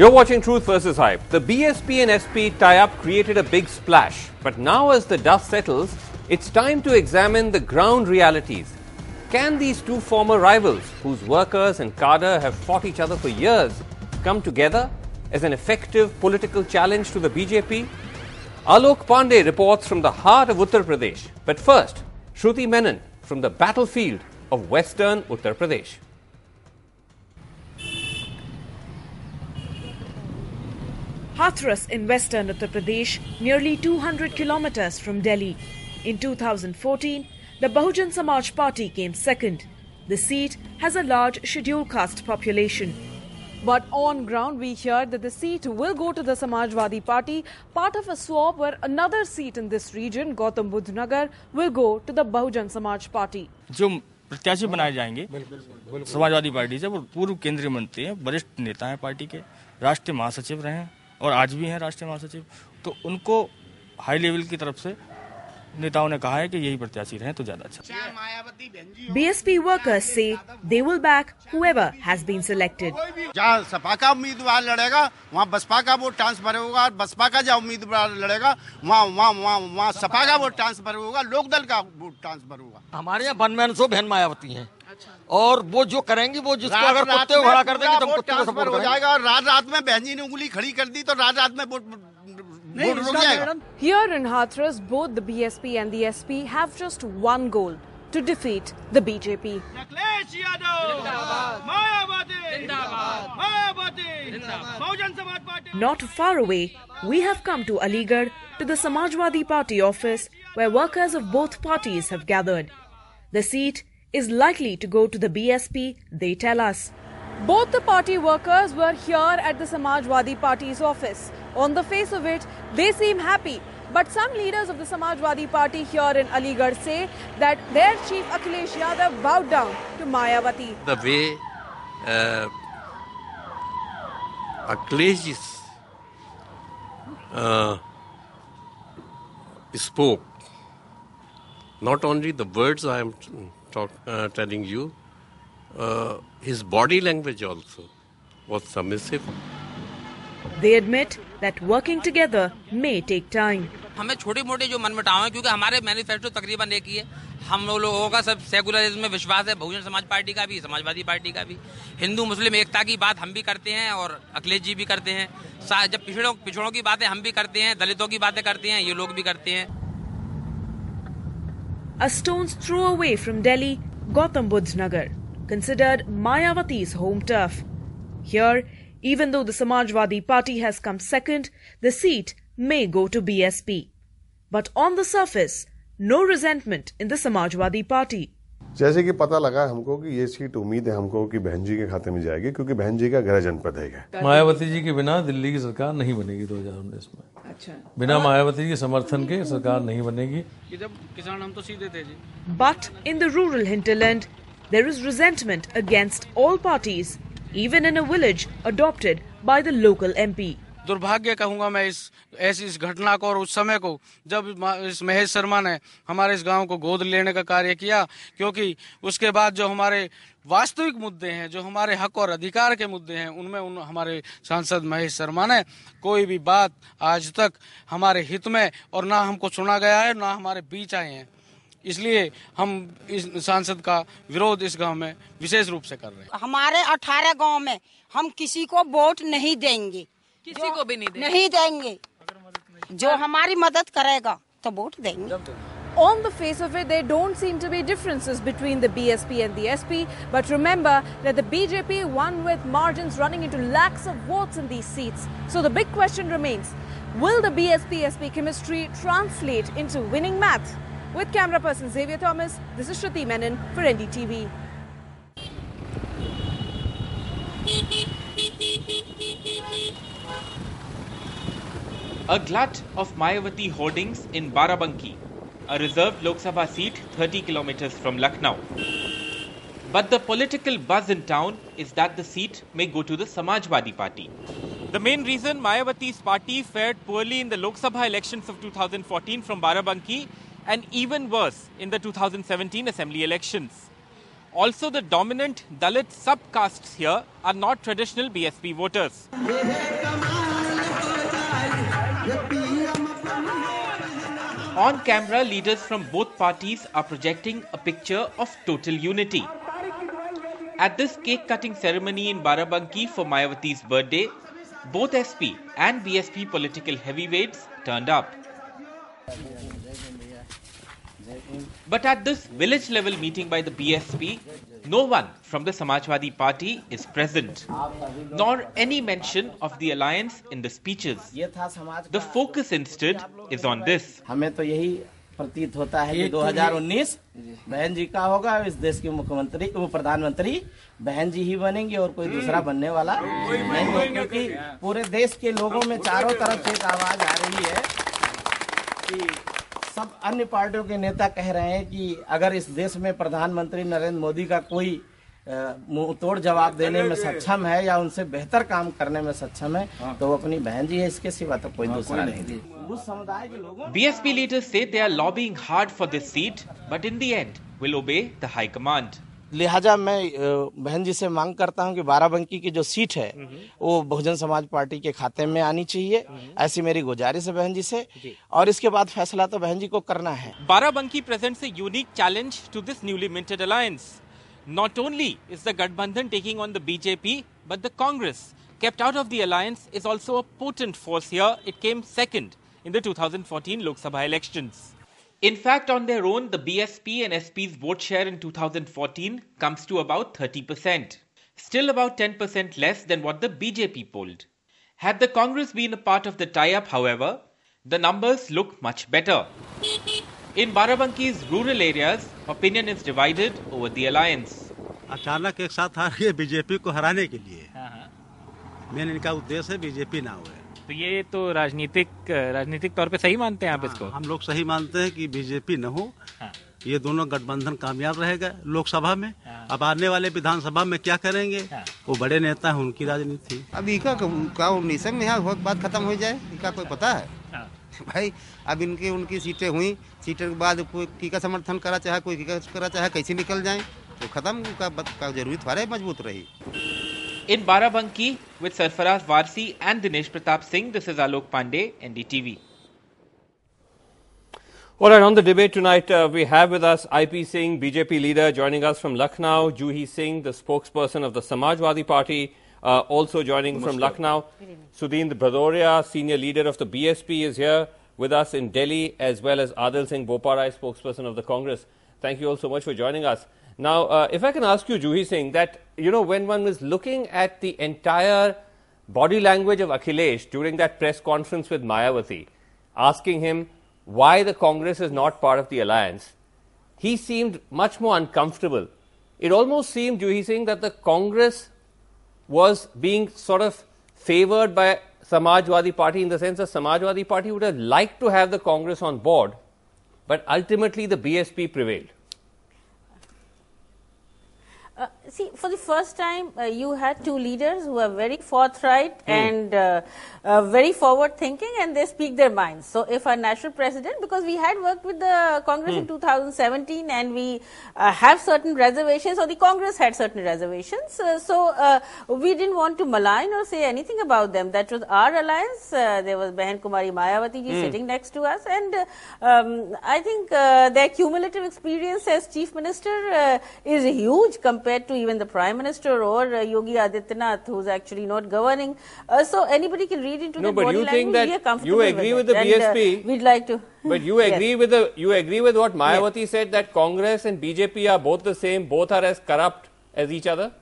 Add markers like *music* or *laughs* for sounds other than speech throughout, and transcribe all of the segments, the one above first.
You're watching Truth versus Hype. The BSP and SP tie up created a big splash. But now, as the dust settles, it's time to examine the ground realities. Can these two former rivals, whose workers and cadre have fought each other for years, come together as an effective political challenge to the BJP? Alok Pandey reports from the heart of Uttar Pradesh. But first, Shruti Menon from the battlefield of western Uttar Pradesh. Hathras in western Uttar Pradesh, nearly 200 kilometers from Delhi. In 2014, the Bahujan Samaj Party came second. The seat has a large scheduled caste population. But on ground, we hear that the seat will go to the Samajwadi Party, part of a swap where another seat in this region, Gautam Budh Nagar, will go to the Bahujan Samaj Party. जो प्रत्याशी बनाए जाएंगे Samajwadi party से वो पूर्व केंद्रीय मंत्री हैं वरिष्ठ नेता हैं पार्टी के राष्ट्रीय महासचिव रहे हैं और आज भी हैं राष्ट्रीय महासचिव तो उनको हाई लेवल की तरफ़ से नेताओं ने कहा है कि यही प्रत्याशी रहे तो ज़्यादा अच्छा। BSP workers say they will back whoever has been selected. जहाँ सपा का उम्मीदवार लड़ेगा वहाँ बसपा का वोट ट्रांसफ़र होगा और बसपा का जहाँ उम्मीदवार लड़ेगा वहाँ वहाँ वहाँ वहाँ सपा का वोट ट्रांसफ़र होगा लोकदल का वोट ट्रांसफ़र होगा। हमारे यहाँ बनमैन सो बहन मायावती हैं। और वो जो करेंगी वो जिसको अगर कुत्ते को खड़ा कर देंगे तो कुत्ते को सपोर्ट हो करेंगे जाएगा और रात रात में बहन जी ने उंगली खड़ी कर दी तो रात रात में वोट वोट रुक जाएगा Here in Hathras, both the BSP and the SP have just one goal to defeat the BJP. Not far away, we have come to Aligarh to the Samajwadi Party office where workers of both parties have gathered. The seat is likely to go to the BSP, they tell us. Both the party workers were here at the Samajwadi Party's office. On the face of it, they seem happy. But some leaders of the Samajwadi Party here in Aligarh say that their chief Akhilesh Yadav bowed down to Mayawati. the way uh, Akhilesh is, uh, spoke, not only the words I am talk, uh, telling you, uh, his body language also was submissive. They admit that working together may take time. हमें छोटी मोटी जो मनमुटाव है क्योंकि हमारे manifesto तकरीबन एक ही है हम लोगों का सब सेकुलरिज्म में विश्वास है बहुजन समाज पार्टी का भी समाजवादी पार्टी का भी हिंदू मुस्लिम एकता की बात हम भी करते हैं और अखिलेश जी भी करते हैं जब पिछड़ों पिछड़ों की बातें हम भी करते हैं दलितों की बातें करते हैं ये लोग भी करते हैं A stone's throw away from Delhi, Gautam Budh Nagar, considered Mayawati's home turf. Here, even though the Samajwadi Party has come second, the seat may go to BSP. But on the surface, no resentment in the Samajwadi Party. जैसे कि पता लगा हमको कि ये seat उम्मीद है हमको कि बहन जी के खाते में जाएगी क्योंकि बहन जी का गृह जनपद है मायावती जी के बिना दिल्ली की सरकार नहीं बनेगी 2019 में। अच्छा। बिना मायावती जी के समर्थन के सरकार नहीं बनेगी। जब किसान हम तो सीधे थे जी। But in the rural hinterland, there is resentment against all parties, even in a village adopted by the local MP. दुर्भाग्य कहूँगा मैं इस, ऐसी इस घटना को और उस समय को, जब इस महेश शर्मा ने हमारे इस गाँव को गोद लेने का कार्य किया, क्योंकि उसके बाद जो हमारे वास्तविक मुद्दे हैं, जो हमारे हक और अधिकार के मुद्दे हैं, उनमें उन हमारे सांसद महेश शर्मा ने कोई भी बात आज तक हमारे हित में और ना हमको सुना गया है, ना हमारे बीच आए हैं। इसलिए हम इस सांसद का विरोध इस गाँव में विशेष रूप से कर रहे हैं। हमारे अठारह गाँव में हम किसी को वोट नहीं देंगे। किसी को भी नहीं देंगे नहीं देंगे जो हमारी मदद करेगा तो वोट देंगे On the face of it, there don't seem to be differences between the BSP and the SP. But remember that the BJP won with margins running into lakhs of votes in these seats. So the big question remains will the BSP SP chemistry translate into winning math? With camera person Xavier Thomas, this is Shruti Menon for NDTV. A glut of Mayawati hoardings in Barabanki, a reserved Lok Sabha seat 30 kilometers from Lucknow. But the political buzz in town is that the seat may go to the Samajwadi Party. The main reason Mayawati's party fared poorly in the Lok Sabha elections of 2014 from Barabanki and even worse in the 2017 assembly elections. Also, the dominant Dalit subcastes here are not traditional BSP voters. On camera, leaders from both parties are projecting a picture of total unity. At this cake cutting ceremony in Barabanki for Mayawati's birthday, both SP and BSP political heavyweights turned up. But at this village level meeting by the BSP, no one from the Samajwadi Party is present, nor any mention of the alliance in the speeches. The focus instead is on this. हमें तो यही प्रतीत होता है कि 2019 बहन जी का होगा इस देश के मुख्यमंत्री वो प्रधानमंत्री बहन जी ही बनेंगी और कोई दूसरा बनने वाला नहीं है क्योंकि पूरे देश के लोगों में चारों तरफ़ से एक आवाज़ आ रही है कि सब अन्य पार्टियों के नेता कह रहे हैं कि अगर इस देश में प्रधानमंत्री नरेंद्र मोदी का कोई मुँह तोड़ जवाब देने में सक्षम है या उनसे बेहतर काम करने में सक्षम है तो वो अपनी बहन जी है इसके सिवा तो कोई दूसरा नहीं। उस समुदाय के लोगों BSP leaders say they are hard for this seat but in the end will obey the high command. लिहाजा मैं बहन जी से मांग करता हूँ कि बाराबंकी की जो सीट है वो बहुजन समाज पार्टी के खाते में आनी चाहिए। ऐसी मेरी गुजारिश है बहन जी से। और इसके बाद फैसला तो बहन जी को करना है। बाराबंकी प्रेजेंट से unique challenge to this newly minted alliance not only is the gathbandhan taking on the BJP but the Congress kept out of the alliance is also potent force it came second in the 2014 Lok Sabha election In fact, on their own, the BSP and SP's vote share in 2014 comes to about 30%, still about 10% less than what the BJP polled. Had the Congress been a part of the tie up, however, the numbers look much better. In Barabanki's rural areas, opinion is divided over the alliance. अचानक एक साथ आ रही है BJP को हराने के लिए main इनका उद्देश्य है बीजेपी ना हुए तो ये तो राजनीतिक राजनीतिक तौर पे सही मानते हैं आप इसको? हम लोग सही मानते हैं कि बीजेपी न हो। ये दोनों गठबंधन कामयाब रहेगा लोकसभा में। अब आने वाले विधानसभा में क्या करेंगे? वो बड़े नेता हैं उनकी राजनीति। अब इका का उन्नीस में यहाँ बात खत्म हो जाए इनका कोई पता है? भाई अब इनकी उनकी सीटें हुई सीटें के बाद कोई की समर्थन करा चाहे कोई करा चाहे कैसे निकल जाए? तो खत्म का, का ज़रूरी थोड़ा मज़बूत रही। In Barabanki, with Sarfaraz Varsi and Dinesh Pratap Singh, this is Alok Pandey, NDTV. All right, on the debate tonight, uh, we have with us IP Singh, BJP leader, joining us from Lucknow, Juhi Singh, the spokesperson of the Samajwadi Party, uh, also joining from Lucknow. Sudhin Bhadoria, senior leader of the BSP, is here with us in Delhi, as well as Adil Singh Boparai, spokesperson of the Congress. Thank you all so much for joining us. Now, uh, if I can ask you, Juhi Singh, that, you know, when one was looking at the entire body language of Akhilesh during that press conference with Mayawati, asking him why the Congress is not part of the alliance, he seemed much more uncomfortable. It almost seemed, Juhi Singh, that the Congress was being sort of favored by Samajwadi Party in the sense that Samajwadi Party would have liked to have the Congress on board, but ultimately the BSP prevailed. Uh, see, for the first time, uh, you had two leaders who are very forthright mm. and uh, very forward thinking, and they speak their minds. So, if our national president, because we had worked with the Congress mm. in 2017, and we have certain reservations, or the Congress had certain reservations, so we didn't want to malign or say anything about them. That was our alliance. there was Behan Kumari Mayawati mm. sitting next to us, and um, I think their cumulative experience as chief minister is huge compared to even the Prime Minister or uh, Yogi Adityanath, who's actually not governing. Uh, so anybody can read into no, the body you language. Think that you agree with, with the BSP. And, uh, we'd like to. *laughs* But you agree yes. with the you agree with what Mayawati yes. said that Congress and BJP are both the same, both are as corrupt as each other.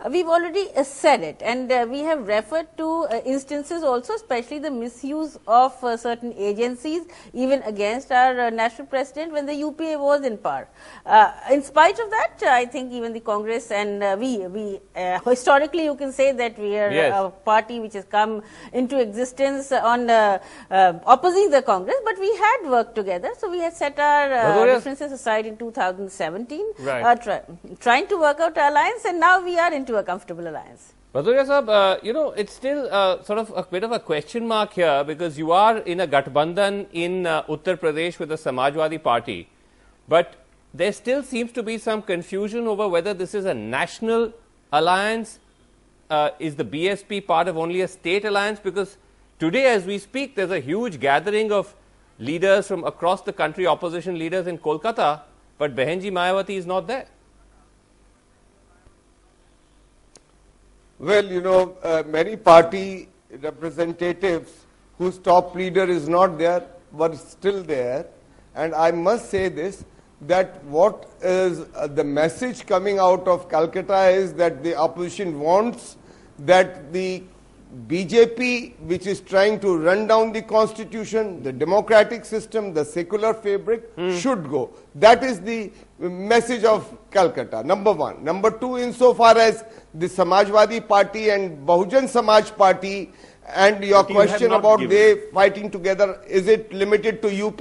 Uh, we've already uh, said it, and uh, we have referred to uh, instances also, especially the misuse of uh, certain agencies, even against our uh, national president when the UPA was in power. in spite of that, I think even the Congress and we, we historically, you can say that we are yes. a party which has come into existence on opposing the Congress, but we had worked together, so we had set our differences aside in 2017, right. try, trying to work out alliance, and now we are in into a comfortable alliance. Bhadoria Sahab, uh, you know, it's still uh, sort of a bit of a question mark here because you are in a Gathbandhan in uh, Uttar Pradesh with the Samajwadi Party. But there still seems to be some confusion over whether this is a national alliance. Uh, is the BSP part of only a state alliance? Because today, as we speak, there's a huge gathering of leaders from across the country, opposition leaders in Kolkata, but Behenji Mayawati is not there. Well, you know, uh, many party representatives whose top leader is not there were still there. And I must say this that what is uh, the message coming out of Calcutta is that the opposition wants that the BJP, which is trying to run down the constitution, the democratic system, the secular fabric, should go. That is the message of Calcutta, number one. Number two, insofar as the Samajwadi Party and Bahujan Samaj Party and your But question not about given. they fighting together, is it limited to UP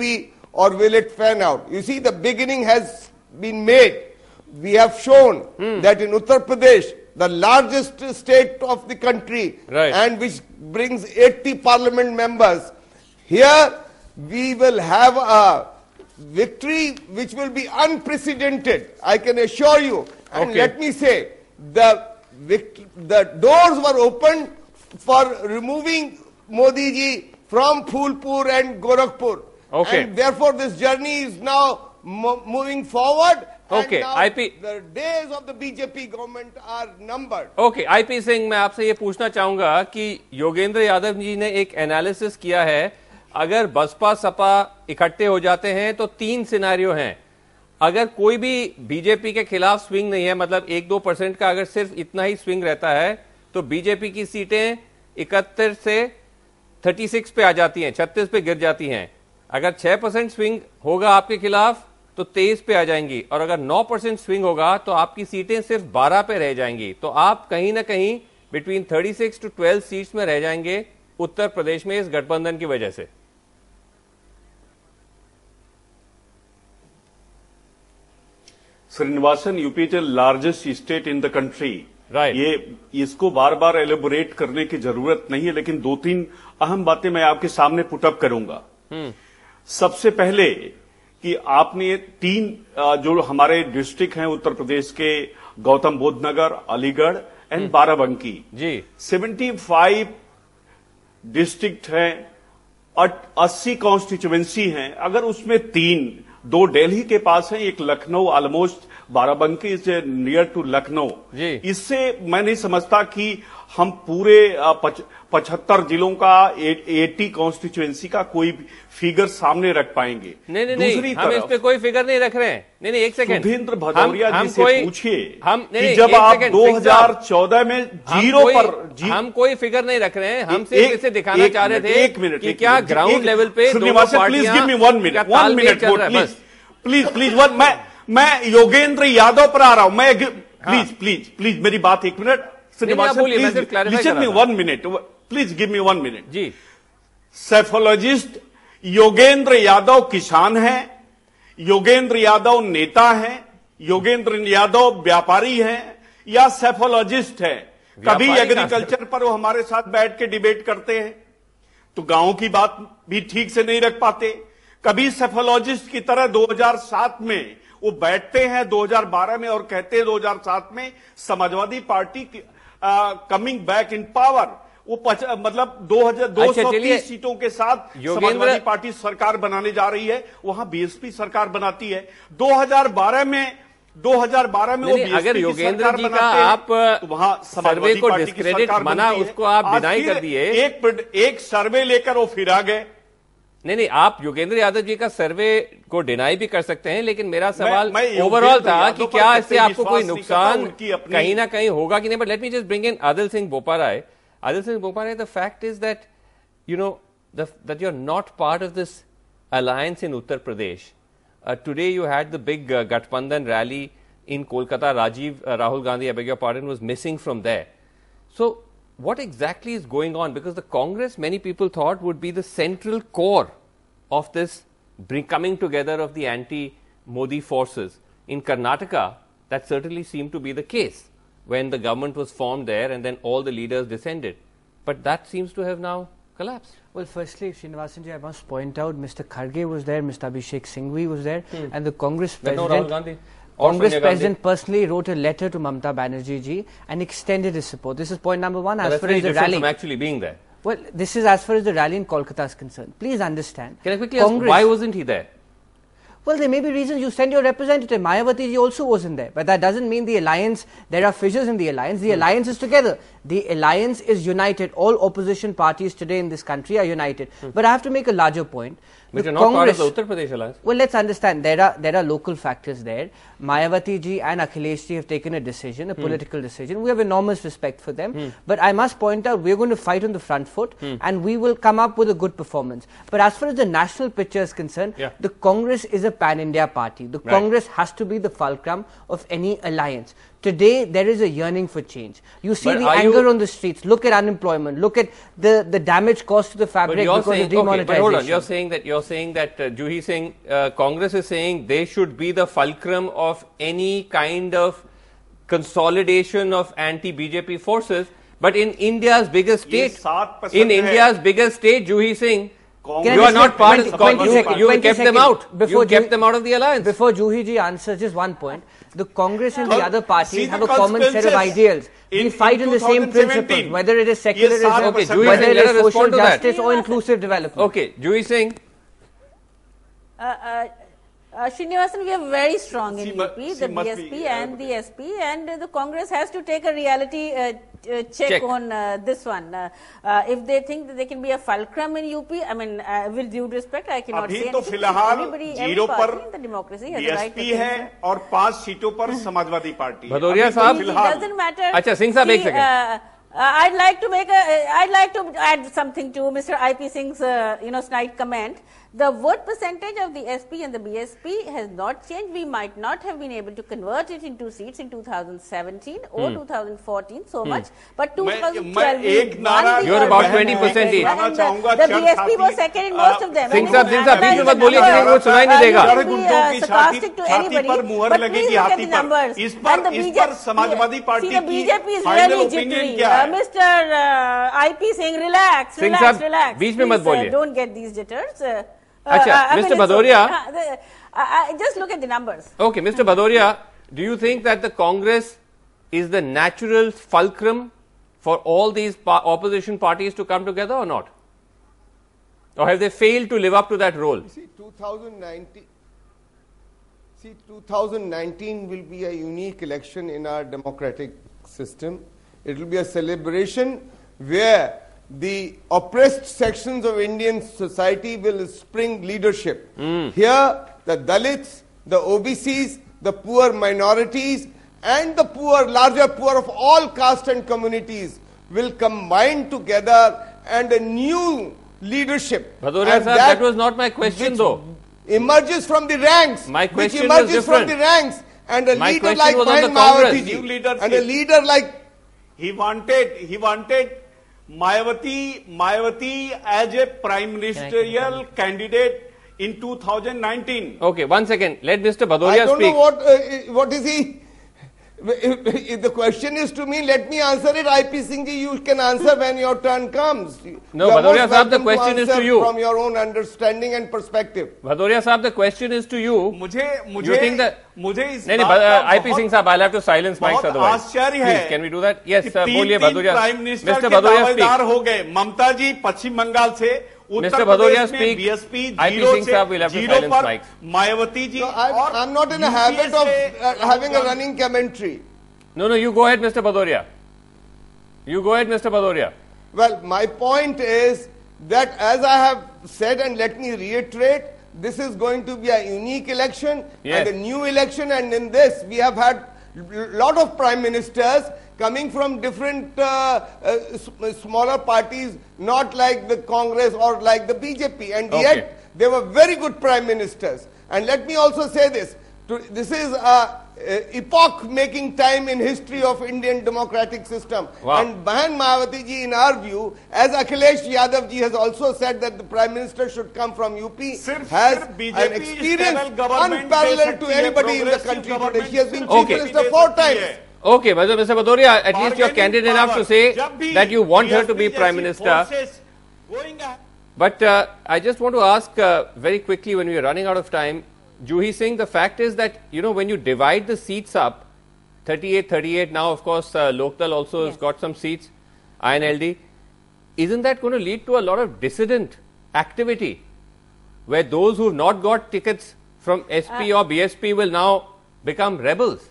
or will it fan out? You see, the beginning has been made. We have shown Hmm. that in Uttar Pradesh, the largest state of the country, Right. and which brings 80 parliament members, here we will have a victory which will be unprecedented. I can assure you. And Okay. let me say, the the doors were opened for removing Modi ji from Phulpur and Gorakhpur. Okay. And therefore, this journey is now mo- moving forward. Okay, IP The days of the BJP government are numbered. Okay IP Singh मैं आपसे ये पूछना चाहूँगा कि योगेंद्र यादव जी ने एक analysis किया है अगर बसपा सपा इकट्ठे हो जाते हैं तो तीन सिनारियो हैं अगर कोई भी बीजेपी के खिलाफ स्विंग नहीं है मतलब एक दो परसेंट का अगर सिर्फ़ इतना ही स्विंग रहता है तो बीजेपी की सीटें इकहत्तर से 36 पे आ जाती हैं 36 पे गिर जाती हैं अगर 6 परसेंट स्विंग होगा आपके खिलाफ तो 23 पे आ जाएँगी। और अगर नौ परसेंट स्विंग होगा तो आपकी सीटें सिर्फ़ 12 पे रह जाएँगी। तो आप कहीं ना कहीं बिटवीन 36 टू 12 सीट्स में रह जाएँगे उत्तर प्रदेश में इस गठबंधन की वजह से। Srinivasan UP is largest state in the country Right. ये इसको बार बार एलिबोरेट करने की ज़रूरत नहीं है लेकिन दो तीन अहम बातें मैं आपके सामने पुटअप करूँगा। सबसे पहले कि आपने तीन जो हमारे डिस्ट्रिक्ट हैं उत्तर प्रदेश के गौतम बुद्ध नगर अलीगढ़ एंड बाराबंकी। जी। 75 डिस्ट्रिक्ट हैं अस्सी कॉन्स्टिट्यूएंसी हैं। अगर उसमें तीन दो दिल्ली के पास हैं एक Lucknow almost Barabanki is near to Lucknow. इससे मैं नहीं समझता कि हम पूरे पचहत्तर जिलों का एटी कॉन्स्टिट्यूएंसी का कोई फिगर सामने रख पाएँगे। नहीं नहीं नहीं दूसरी हम इस पे कोई फिगर नहीं रख रहे हैं। नहीं नहीं एक सेकंड सुधींद्र भदौरिया जी से पूछिए हम नहीं, कि जब आप सेकंड, 2014 में ज़ीरो पर जी- हम कोई फिगर नहीं रख रहे हैं। हम सिर्फ़ इसे दिखाना चाह रहे थे एक मिनट, कि क्या ग्राउंड लेवल पे please give me one minute one minute please please please one मैं मैं योगेंद्र यादव पर आ रहा हूँ। मैं प्लीज़ प्लीज़ प्लीज़ मेरी बात एक minute Srinivasan me one minute please give me one minute ji. Psephologist Yogendra Yadav किसान हैं योगेंद्र यादव नेता हैं योगेंद्र यादव व्यापारी हैं या सेफोलॉजिस्ट है। कभी? एग्रीकल्चर पर वो हमारे साथ बैठ के डिबेट करते हैं तो गाँव की बात भी ठीक से नहीं रख पाते। कभी सेफोलॉजिस्ट की तरह 2007 में वो बैठते हैं 2012 में और कहते हैं 2007 में Samajwadi Party coming back in power वो पच, मतलब 2000 अच्छा, चलिए। 230 सीटों के साथ समाजवादी पार्टी सरकार बनाने जा रही है। वहाँ बीएसपी सरकार बनाती है। 2012 में 2012 में वो नहीं, अगर योगेंद्र जी का आप तो वहाँ सर्वे को डिस्क्रेडिट बना उसको आप डिनाई कर दिए। एक एक सर्वे लेकर वो फिर आ गए। नहीं नहीं आप योगेंद्र यादव जी का सर्वे को डिनाई भी कर सकते हैं लेकिन मेरा सवाल ओवरऑल था कि क्या इससे आपको कोई नुकसान कहीं ना कहीं होगा कि नहीं? But let me just bring in Adil Singh Boparai Adil Singh Boparai the fact is that you know that you are not part of this alliance in Uttar Pradesh today you had the big gathbandhan rally in Kolkata Rajiv Rahul Gandhi अब partner was missing from the so what exactly is going on because the Congress many people thought would be the central core of this bring, coming together of the anti-Modi forces. In Karnataka, that certainly seemed to be the case when the government was formed there and then all the leaders descended. But that seems to have now collapsed. Well, firstly, Srinivasanji, I must point out Mr. Kharge was there, Mr. Abhishek Singhvi was there, Hmm. and the Congress no president. Rahul Gandhi or Congress president personally wrote a letter to Mamta Banerjee ji and extended his support. This is point number one. But As that's far very as the rally, from actually being there. Well, this is as far as the rally in Kolkata is concerned. Please understand. Can I quickly ask why wasn't he there? Well, there may be reasons you send your representative. Mayawati ji also wasn't there. But that doesn't mean the alliance, there are fissures in the alliance. Hmm. The alliance is together. The alliance is united. All opposition parties today in this country are united. But I have to make a larger point. But The Hmm. you're not part of the Congress- Uttar Pradesh alliance. well, let's understand there are there are local factors there. Mayawati ji and Akhilesh ji have taken a decision, a Hmm. political decision. We have enormous respect for them. Hmm. But I must point out we are going to fight on the front foot Hmm. and we will come up with a good performance. But as far as the national picture is concerned, Yeah. the Congress is a pan India party. The right. Congress has to be the fulcrum of any alliance. Today, there is a yearning for change. You see but the anger you... on the streets. Look at unemployment. Look at the, the damage caused to the fabric because saying, of demonetization. Okay, but hold on. You're saying that you're saying that uh, Juhi Singh, uh, Congress is saying they should be the fulcrum of any kind of consolidation of anti-BJP forces. But in India's biggest state, in India's biggest state, Juhi Singh, Congress. You are not part 20, of Congress. Second, you kept them out. Before you kept them out of the alliance. Before Juhiji answers just one point, the Congress and the other parties have a common set of ideals. In, we fight in, on the same principles, whether it is secularism, okay, Juhi whether it is social justice or inclusive development. Okay, Juhi Singh. Uh, uh, uh, Srinivasan, we are very strong in She mu- UP, she the must BSP be, uh, and the SP, and uh, the Congress has to take a reality uh, uh, check, Check. on uh, this one. Uh, uh, if they think that they can be a fulcrum in UP, I mean, uh, with due respect, I cannot अभी say तो anything. फिलहाल Everybody, every zero party पर in the democracy has a right to BSP think है so. और पांच सीटों पर Samajwadi party है। भदौरिया अभी तो साहब। It फिलहाल doesn't matter. अच्छा, सिंह साहब, एक See, second. uh, uh, I'd like to make a, uh, I'd like to add something to Mr. IP Singh's, uh, you know, snide comment. The vote percentage of the SP and the BSP has not changed. We might not have been able to convert it into seats in 2017 or Hmm. 2014 so Hmm. much, but मैं- 2012 मैं we एक won नारा the You're urban about and 20% each. the- कहना चाहूंगा The चढ़ BSP was छाती, second in uh, most of them. Singh And साहब, if Singh you साहब, बीच में analyze मत the बोलिए, numbers, किसी को सुनाई नहीं uh, देगा। you चढ़ can be, गुंडों uh, की छाती sarcastic to छाती anybody, पर मुहर but लगेगी please look at हाथी the पर numbers. इस पर And the इस BJP पर समाजवादी पार्टी See, the की BJP is final really opinion jittery. क्या Uh, है Mr. Uh, IP Singh, relax, Singh relax, साहब, relax. बीच में मत Please, uh, बोलिए। Don't get these jitters. Uh, Achha, Mr. Mean, Bhadoria. Uh, uh, uh, just look at the numbers. Okay, Mr. Bhadoria, do you think that the Congress is the natural fulcrum for all these pa opposition parties to come together or not? Or have they failed to live up to that role? You see, 2019, see, 2019 will be a unique election in our democratic system. It will be a celebration where the oppressed sections of Indian society will spring leadership. Hmm. Here, the Dalits, the OBCs, the poor minorities, and the poor, larger poor of all caste and communities will combine together and a new leadership. Bhadoria sir, that, was not my question which though. emerges from the ranks. My which question was emerges from the ranks. And a My leader like was on Mahin the Congress. New leadership. and a leader like he wanted he wanted Mayawati Mayawati as a prime ministerial candidate in 2019. Okay, one second. Let Mr. Bhadoria speak. I don't speak. know what uh, what is he. If, if the question is to me, let me answer it. IP Singh ji, you can answer when your turn comes. No, Bhadoria sahab, the question is to you. From your own understanding and perspective. Bhadoria Sahab, the question is to you. मुझे मुझे You think that मुझे इस नहीं नहीं uh, IP Singh Sahab, I'll have to silence mics otherwise. आश्चर्य Please, है can we do that? Yes, sir. बोलिए minister Mr. speak. हो गए ममता जी पश्चिम बंगाल से Mr. Bhadoria speak. BSP think Singh will have to silence Mike. Ji. No, I'm, I'm not in a habit of uh, having a running commentary. No, no, you go ahead, Mr. Bhadoria. You go ahead, Mr. Bhadoria. Well, my point is that as I have said and let me reiterate, this is going to be a unique election yes. and a new election and in this we have had lot of prime ministers coming from different uh, uh, smaller parties, not like the Congress or like the BJP, and Okay. yet they were very good prime ministers. And let me also say this: to, this is a epoch-making time in history of Indian democratic system. Wow. And Mahan Mahavati ji, in our view, as Akhilesh Yadav ji has also said that the Prime Minister should come from UP, sirf, has sirf an experience unparalleled to anybody in the country today. She has been Chief okay. Minister four times. Okay, Mr. Bhadoria, at least you are candid power. enough to say that you want her to be Prime Minister. But uh, I just want to ask uh, very quickly when we are running out of time, Juhi Singh, the fact is that, you know, when you divide the seats up, 38, 38, now of course uh, Lokdal also yes. has got some seats, INLD, isn't that going to lead to a lot of dissident activity where those who have not got tickets from SP uh, or BSP will now become rebels?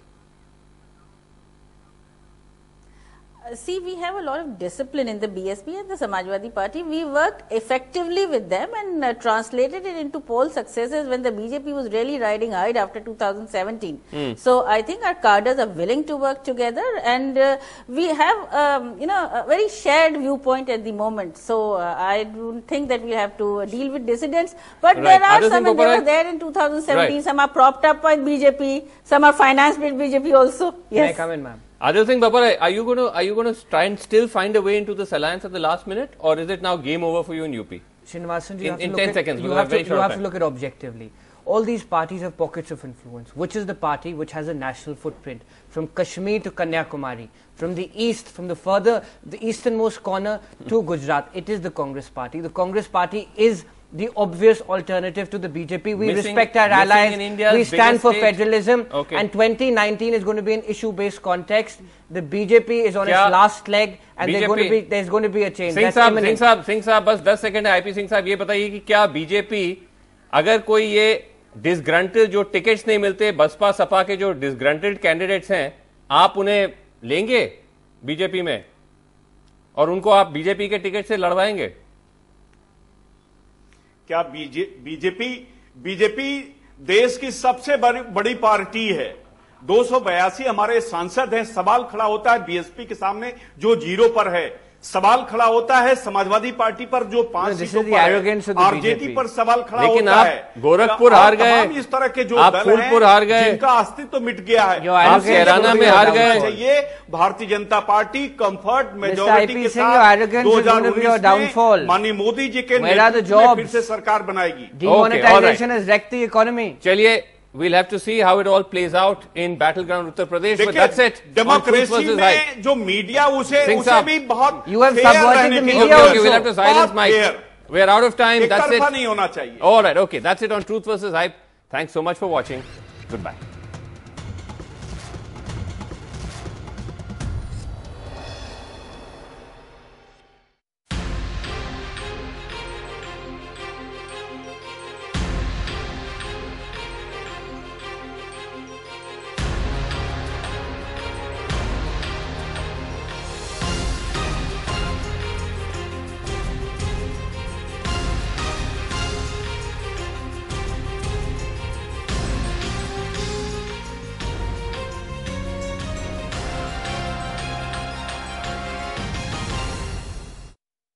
See, we have a lot of discipline in the BSP and the Samajwadi Party. We worked effectively with them and uh, translated it into poll successes when the BJP was really riding high after 2017. Mm. So I think our cadres are willing to work together and uh, we have, um, you know, a very shared viewpoint at the moment. So uh, I don't think that we have to deal with dissidents. But right. there are Other some, and they were there in 2017. Right. Some are propped up by BJP, some are financed by BJP also. Yes. May I come in, ma'am? Other thing, Bappa, are you going to are you going to try and still find a way into this alliance at the last minute, or is it now game over for you in UP? Srinivasan, in, in ten at, seconds, you have, to, you have to look at objectively. All these parties have pockets of influence. Which is the party which has a national footprint from Kashmir to Kanyakumari, from the east, from the further the easternmost corner to Gujarat? It is the Congress party. The Congress party is the obvious alternative to the BJP. We missing, respect our allies. We stand for state. federalism. Okay. And 2019 is going to be an issue-based context. The BJP is on Kya? its last leg, and going to be, there's going to be a change. Singh साहब, Singh साहब, Singh साहब, बस 10 second है IP Singh साहब ये बताइए कि क्या बीजेपी अगर कोई ये डिसग्रंटेड जो टिकट्स नहीं मिलते बसपा सपा के जो डिसग्रंटेड कैंडिडेट्स हैं आप उन्हें लेंगे बीजेपी में और उनको आप बीजेपी के टिकट से लड़वाएँगे क्या बीजेपी बीजेपी देश की सबसे बड़ी, बड़ी पार्टी है। दो सौ बयासी हमारे सांसद हैं सवाल खड़ा होता है बीएसपी के सामने जो ज़ीरो पर है। सवाल खड़ा होता है समाजवादी पार्टी पर जो पाँच सीटों पर आरजेडी पर सवाल खड़ा लेकिन होता है। गोरखपुर हार गए। इस तरह के जो आप फूलपुर हार गए। जिनका अस्तित्व तो मिट गया है। आप कैराना में हार गए। चाहिए Bharatiya Janata party comfort majority के साथ दो हज़ार उन्नीस माननीय मोदी जी के फिर से सरकार बनाएगी। इकोनॉमी चलिए We'll have to see how it all plays out in battleground Uttar Pradesh. But that's it. Democracy में जो मीडिया उसे उसे भी बहुत you have subverted the media okay, okay, we'll have to silence Mike. We're out of time. That's it. नहीं होना चाहिए. All right. Okay. That's it on Truth versus Hype. Thanks so much for watching. Goodbye.